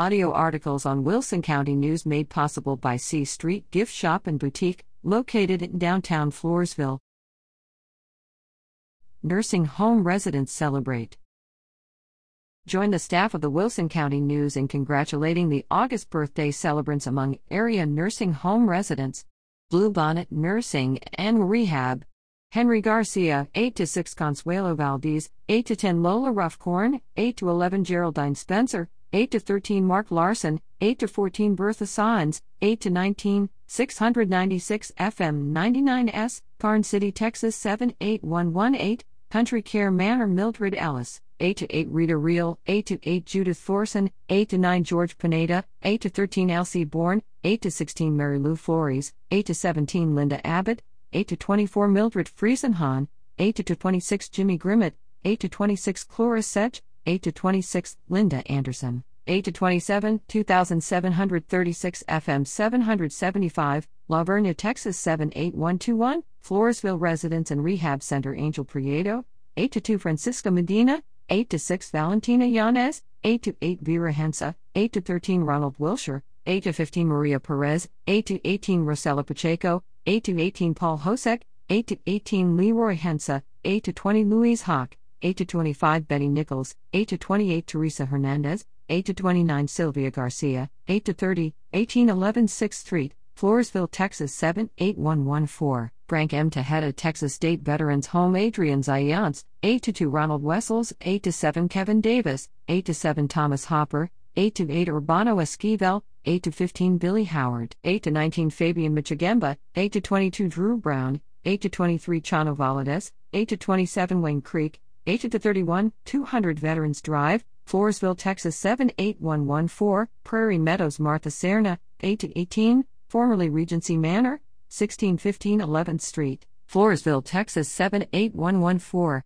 Audio articles on Wilson County News made possible by C Street Gift Shop and Boutique, located in downtown Floresville. Nursing home residents celebrate. Join the staff of the Wilson County News in congratulating the August birthday celebrants among area nursing home residents. Bluebonnet Nursing and Rehab. Henry Garcia, 8 to 6 Consuelo Valdez, 8 to 10 Lola Ruffcorn, 8 to 11 Geraldine Spencer, 8 to 13 Mark Larson, 8 to 14 Bertha Signs, 8 to 19 696 FM 99S, Karnes City, Texas 78118, Country Care Manor Mildred Ellis, 8 to 8 Rita Real, 8 to 8 Judith Thorson, 8 to 9 George Pineda, 8 to 13 Elsie Bourne, 8 to 16 Mary Lou Flores, 8 to 17 Linda Abbott, 8 to 24 Mildred Friesenhahn, 8 to 26 Jimmy Grimmett, 8 to 26 Cloris Sedge, 8 to 26 Linda Anderson, 8 to 27 2736 FM 775, La Vernia, Texas 78121, Floresville Residence and Rehab Center Angel Prieto, 8 to 2 Francisca Medina, 8 to 6 Valentina Yanez, 8 to 8 Vera Hensa, 8 to 13 Ronald Wilshire, 8 to 15 Maria Perez, 8 to 18 Rosella Pacheco, 8 to 18 Paul Hosek, 8 to 18 Leroy Hensa, 8 to 20 Louise Hawk, 8 to 25 Betty Nichols, 8 to 28 Teresa Hernandez, 8 to 29 Sylvia Garcia, 8 to 30 1811 6th Street, Floresville, Texas 78114. Frank M. Tejeda, Texas State Veterans Home Adrian Zayance, 8 to 2 Ronald Wessels, 8 to 7 Kevin Davis, 8 to 7 Thomas Hopper, 8 to 8 Urbano Esquivel, 8 to 15 Billy Howard, 8 to 19 Fabian Michigemba, 8 to 22 Drew Brown, 8 to 23 Chano Valadez, 8 to 27 Wayne Creek, 8 to 31 200 Veterans Drive, Floresville, Texas 78114, Prairie Meadows Martha Serna, 8 to 18, formerly Regency Manor, 1615 11th Street, Floresville, Texas 78114.